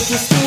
If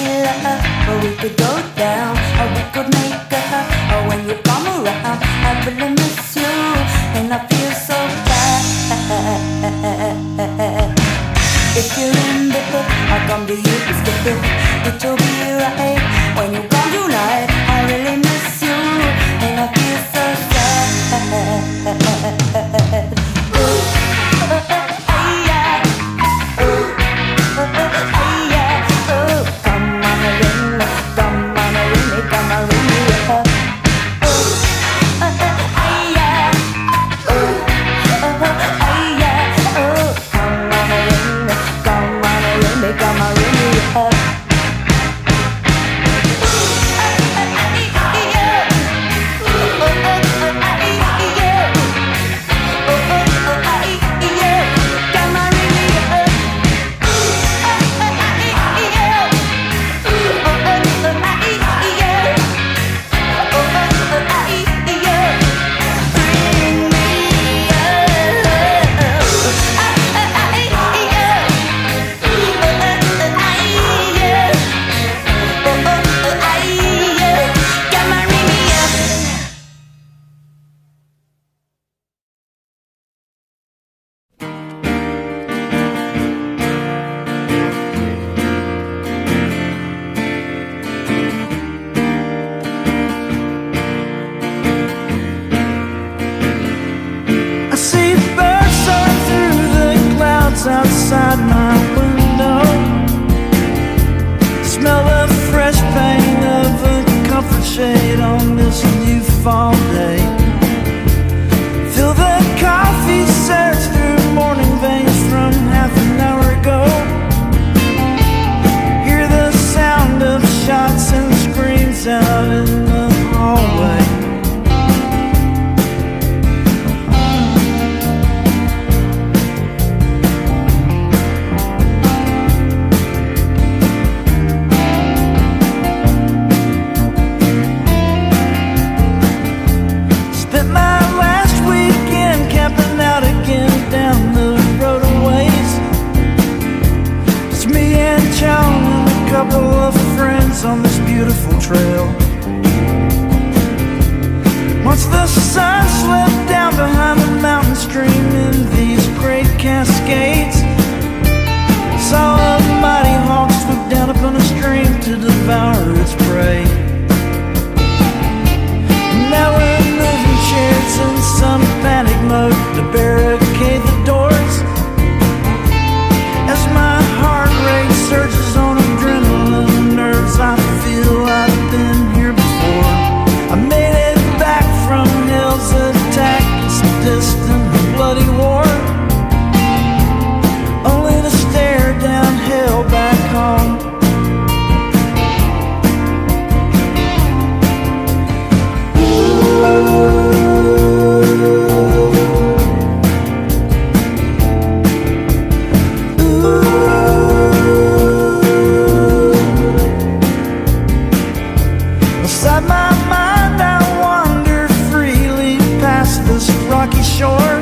Inside my mind I wander freely past this rocky shore.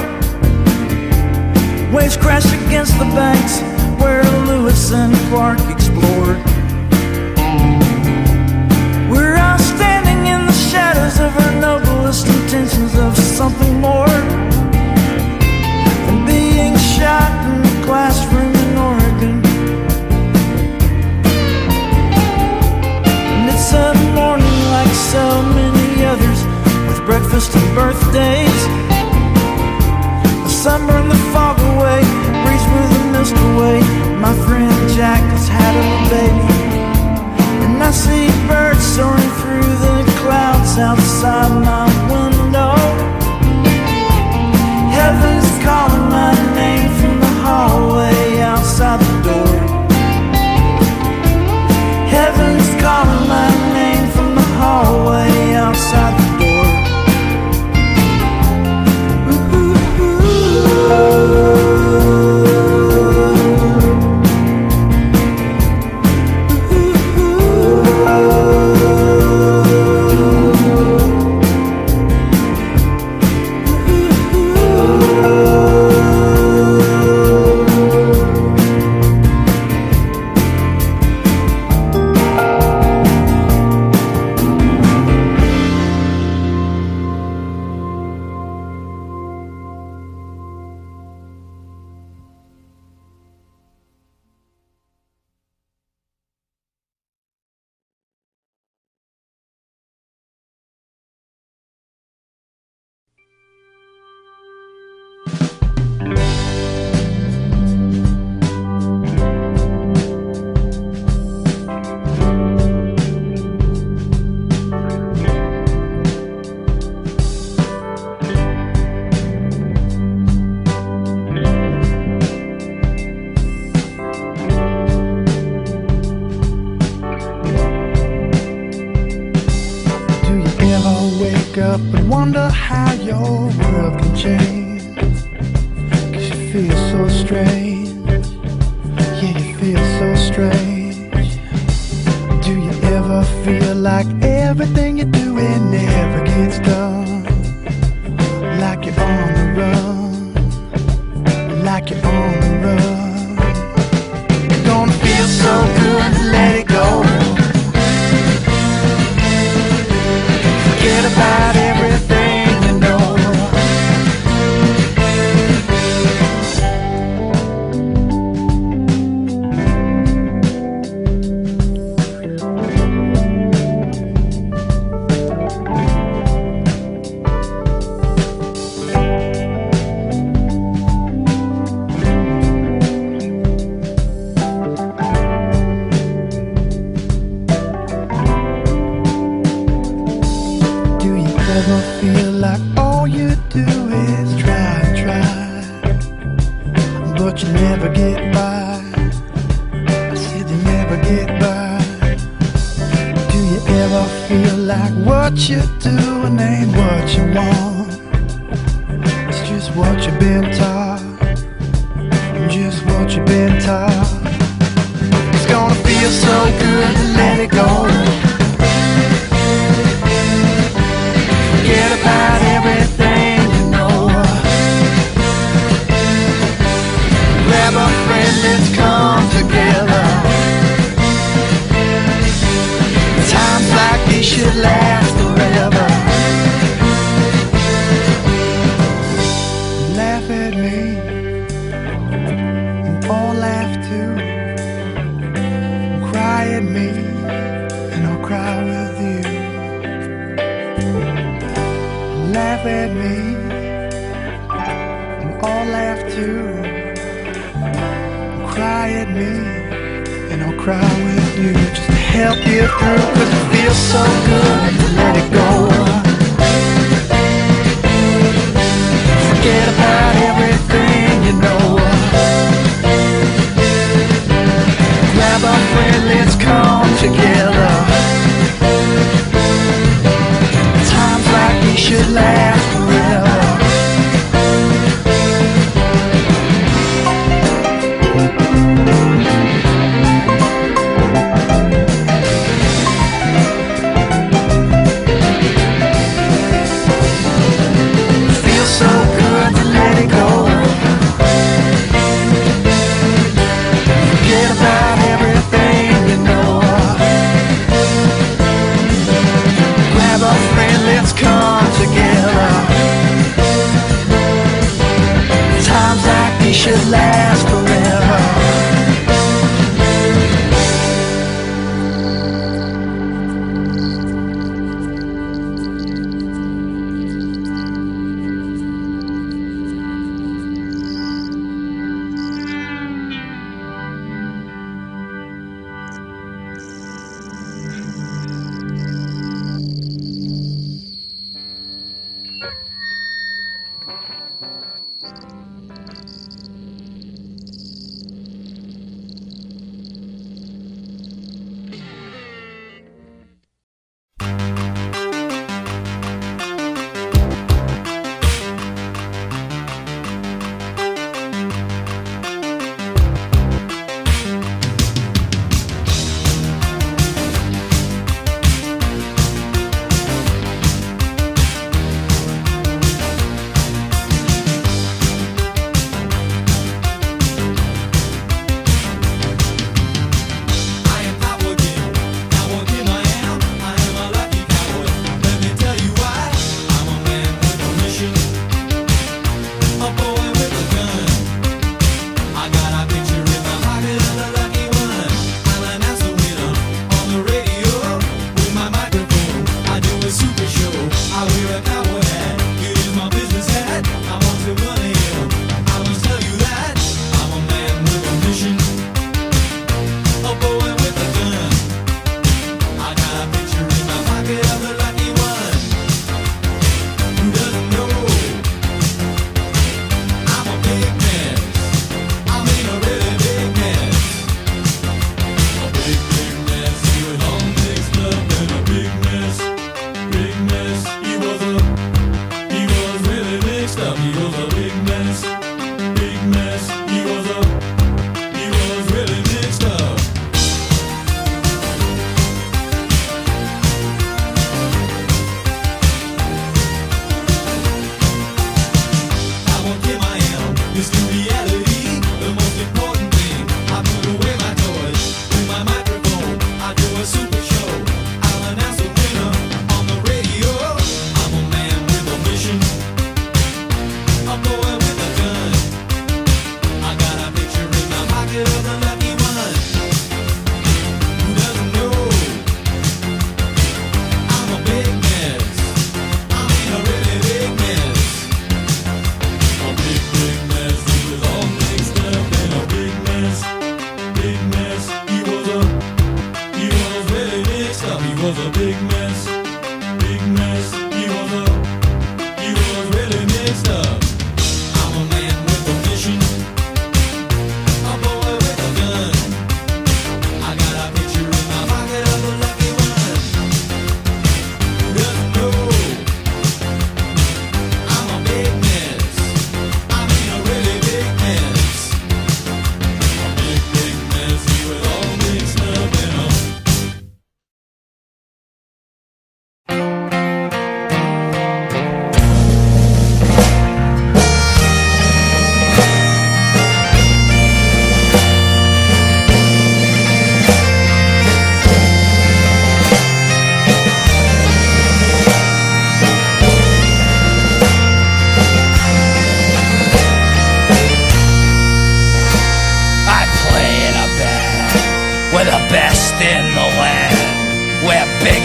Waves crash against the banks where Lewis and Clark explored We're all standing in the shadows of our noblest intentions of something more. Distant birthdays. The sunburn the fog away, breeze blew the mist away. My friend Jack has had a baby. And I see birds soaring through the clouds outside my window. Heaven's calling my name what you've been taught. It's gonna feel so good to let it go. Forget about everything you know. Grab a friend, let's come together. Times like these should last cry with you just to help you through cause it feels so good to let it go. Forget about everything you know. Grab a friend let's come together. Times like these should last forever. should last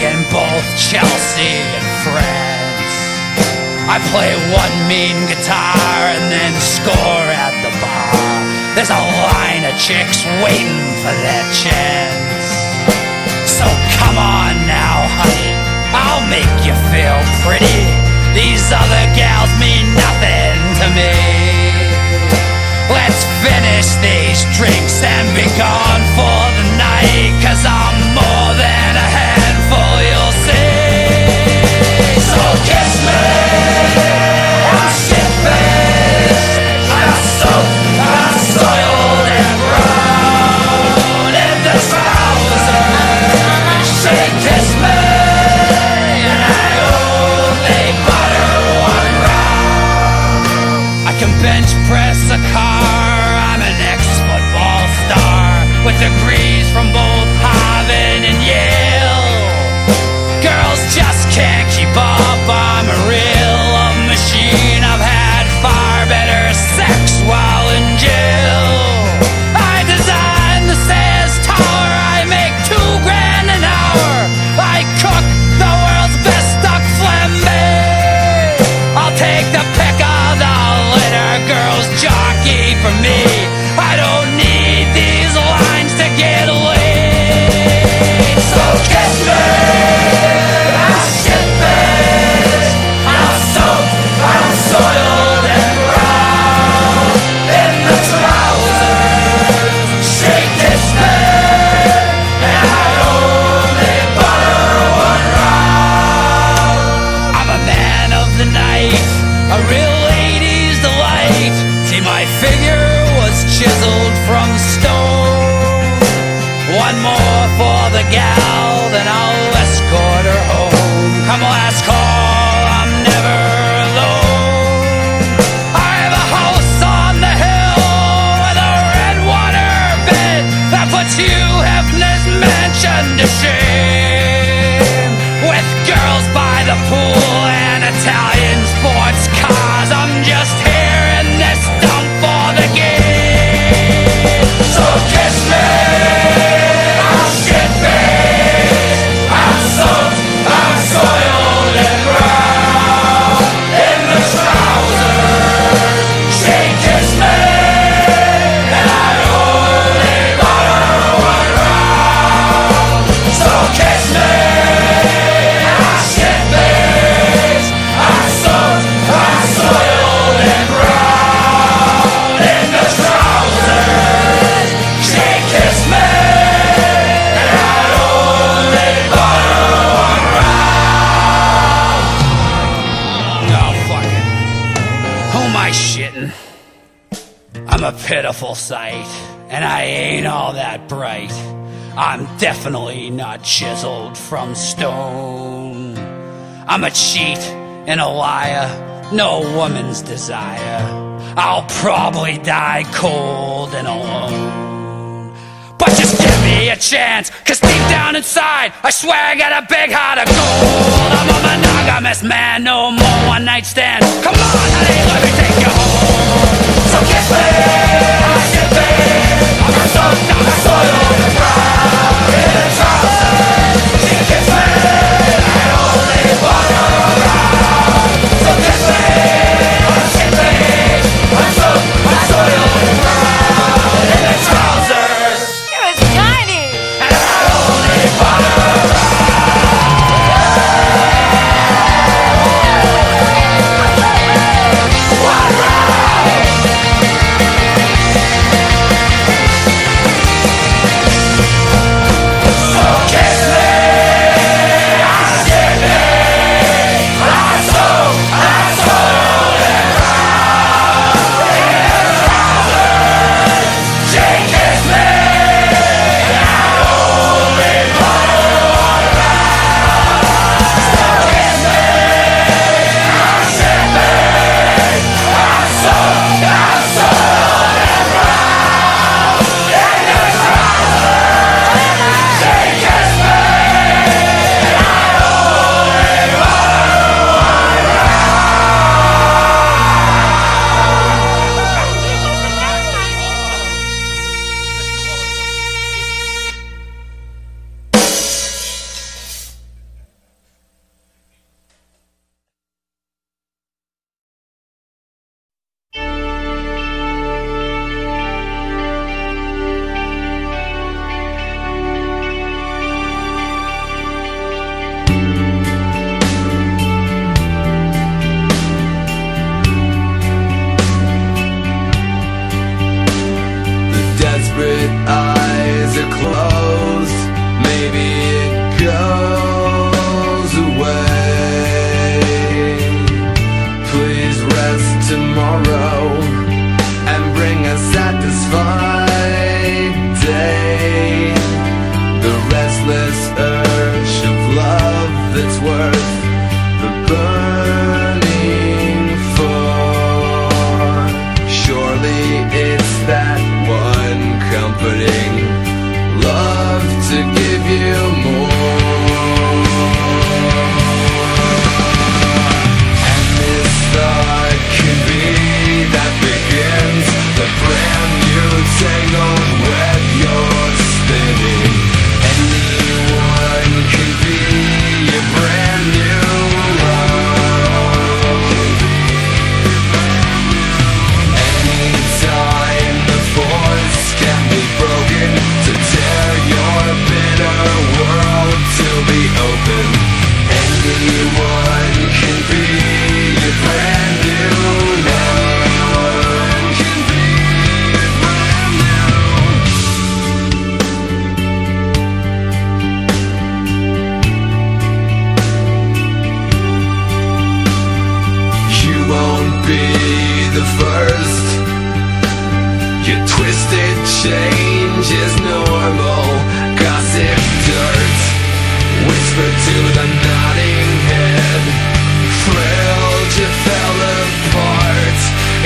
in both Chelsea and France. I play one mean guitar and then score at the bar. There's a line of chicks waiting for their chance. So come on now, honey, I'll make you feel pretty. These other gals mean nothing to me. Let's finish these drinks and be gone for the night, cause I'm more than degree. not chiseled from stone. I'm a cheat and a liar, no woman's desire. I'll probably die cold and alone. But just give me a chance, cause deep down inside, I swear I got a big heart of gold. I'm a monogamous man, no more one night stands. Come on, honey, let me take you home. So kiss me.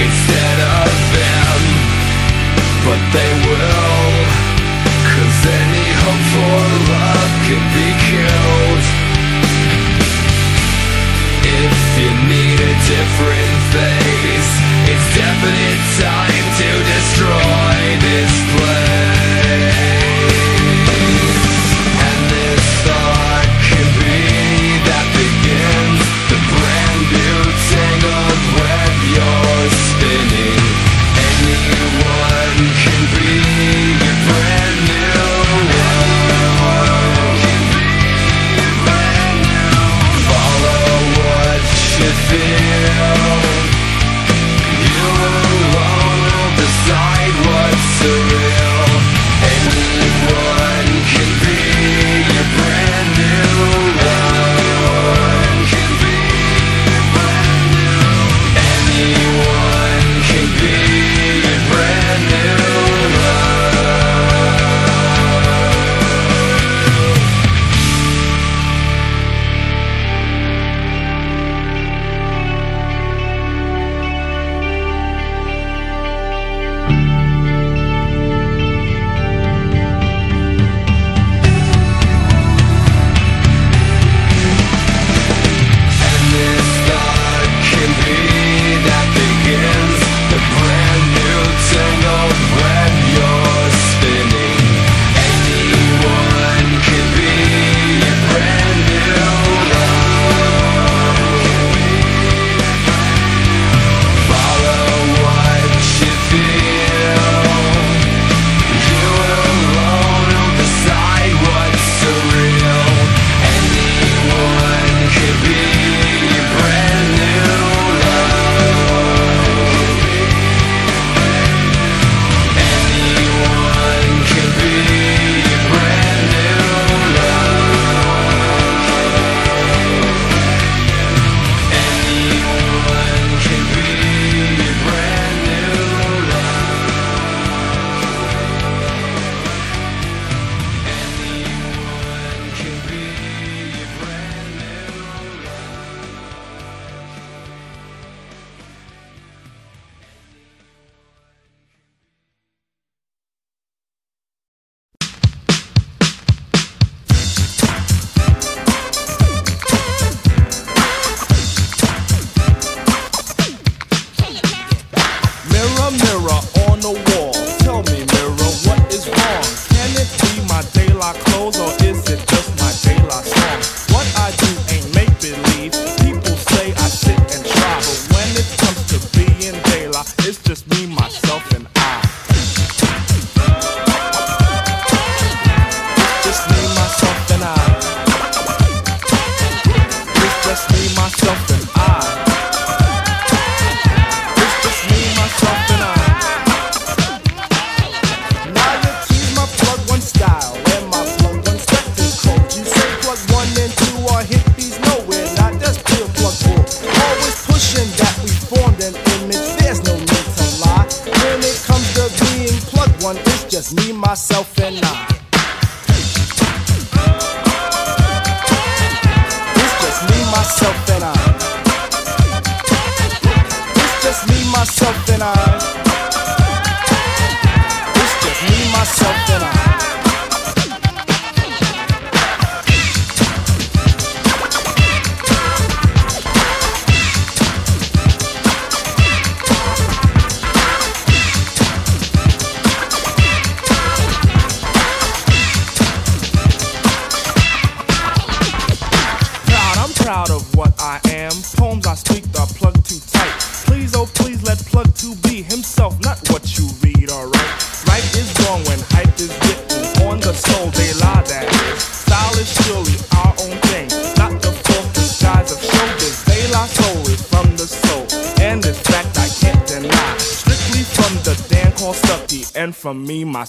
instead of them. But they will Cause any hope for love can be killed. If you need a different face It's definite time.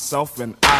myself and I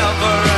forever.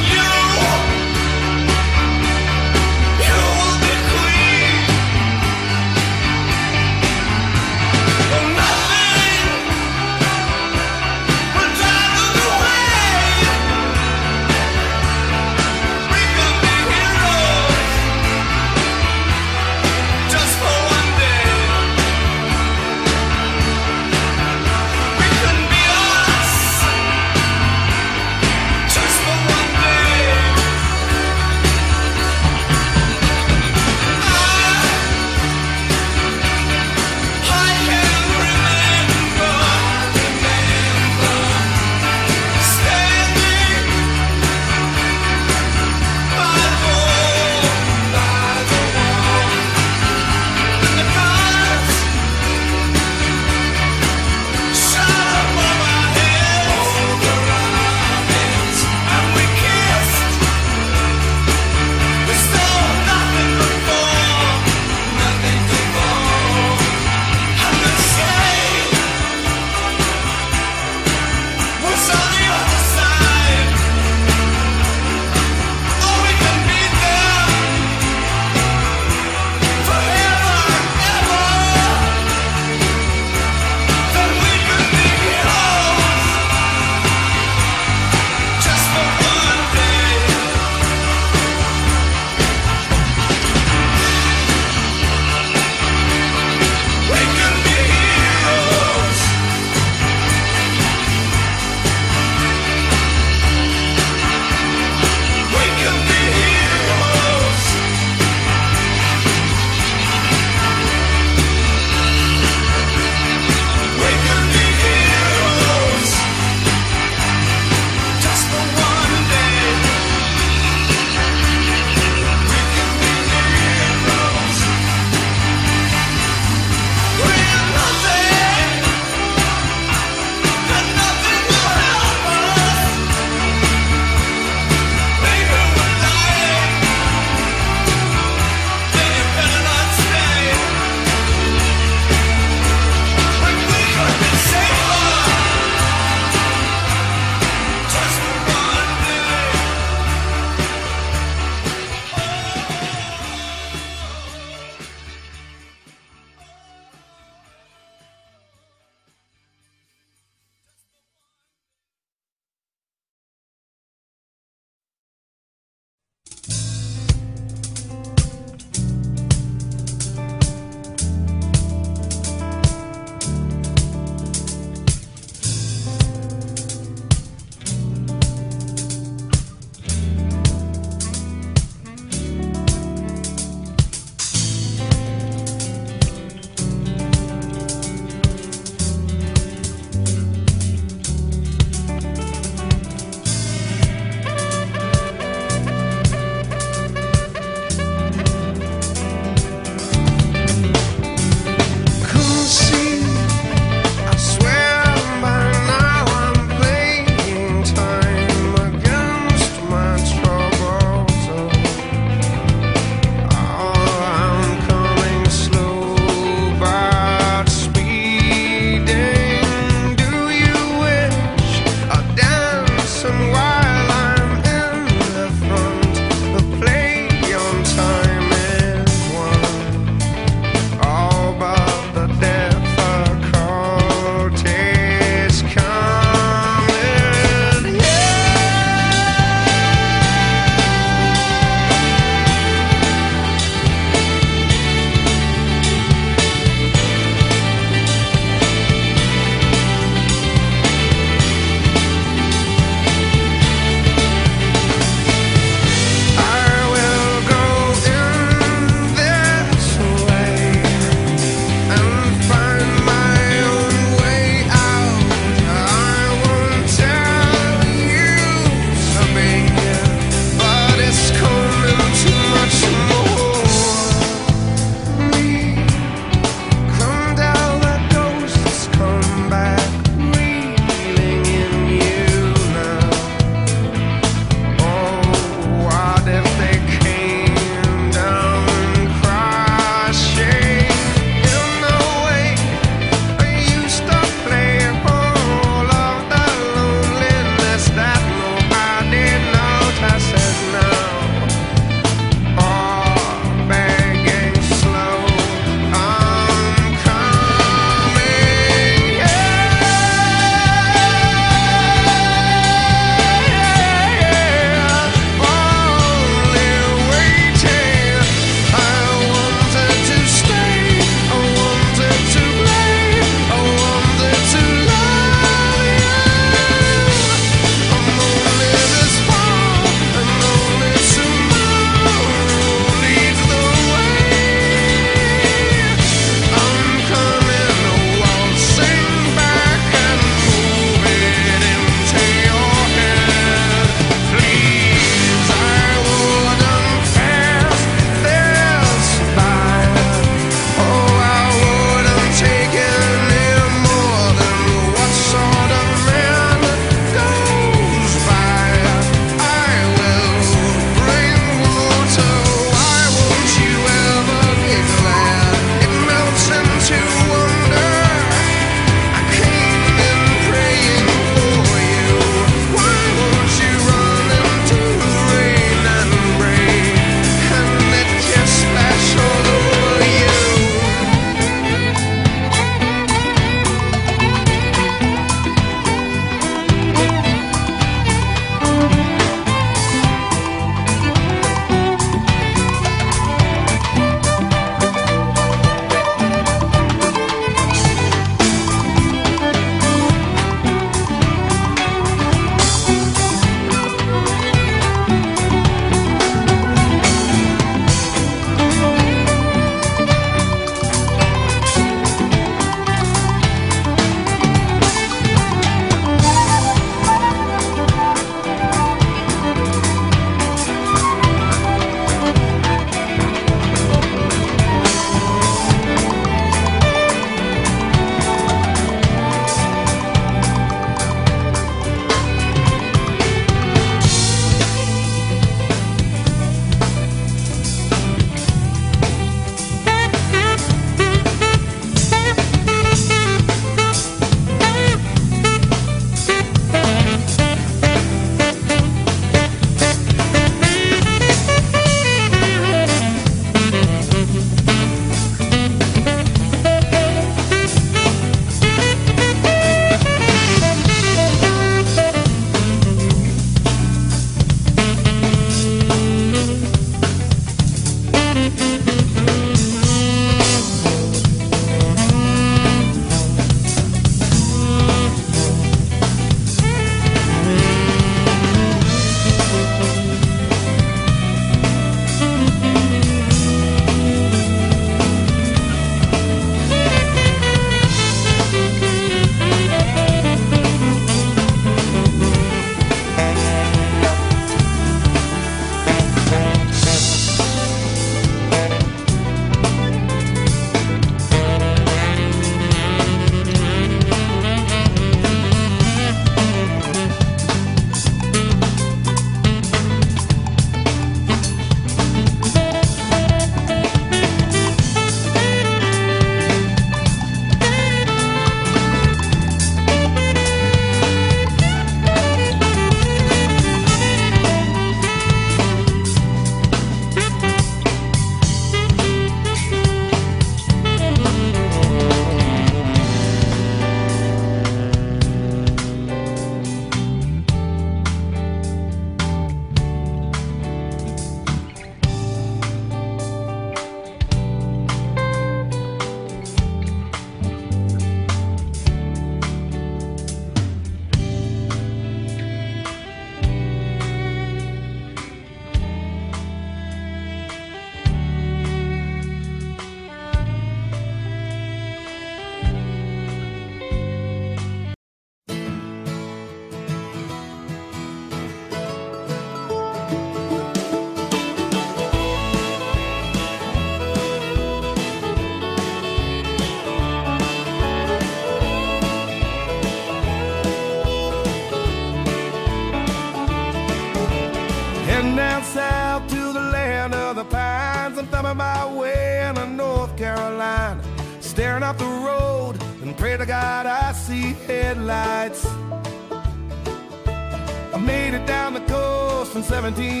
17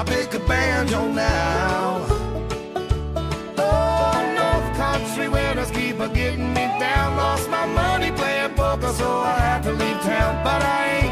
I pick a banjo now. Oh, North Country winners keep a getting me down. Lost my money playing poker, so I had to leave town, but I ain't.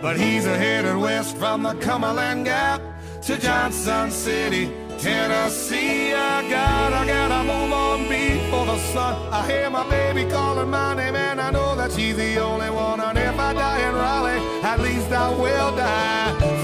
But he's headed west from the Cumberland Gap to Johnson City, Tennessee. I gotta, gotta move on before the sun. I hear my baby calling my name, and I know that she's the only one. And if I die in Raleigh, at least I will die.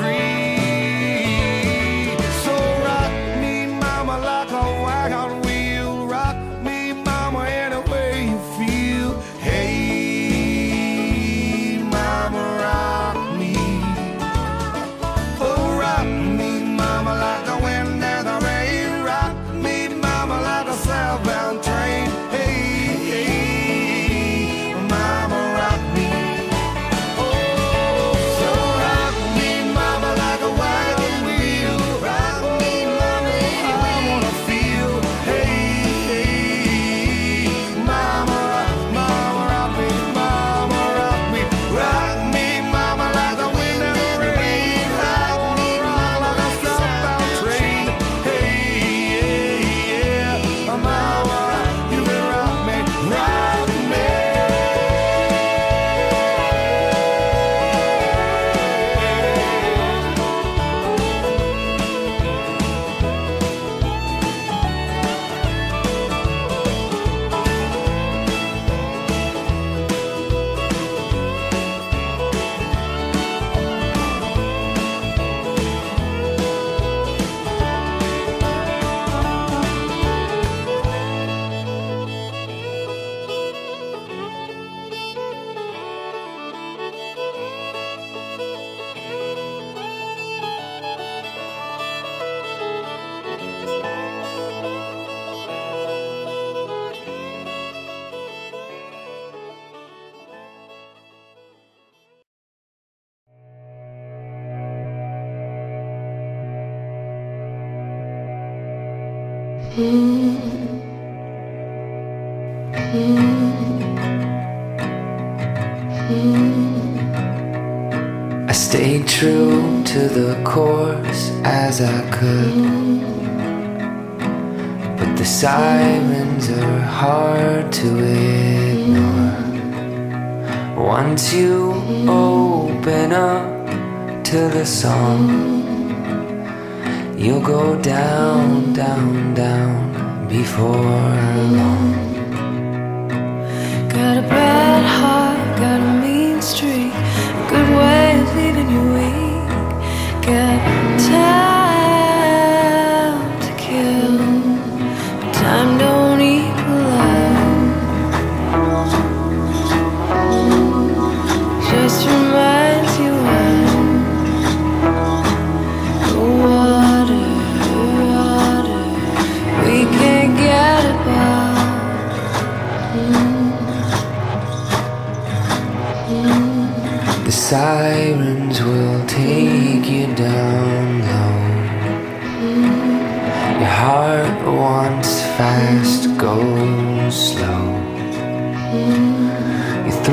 to the chorus as I could. But the sirens are hard to ignore. Once you open up to the song, you'll go down, down, down before long.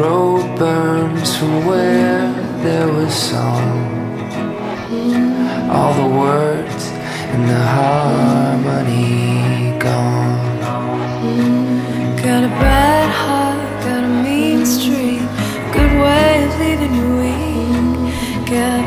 road burns from where there was song. All the words and the harmony gone. Got a bad heart, got a mean streak. Good way of leaving you weak. Got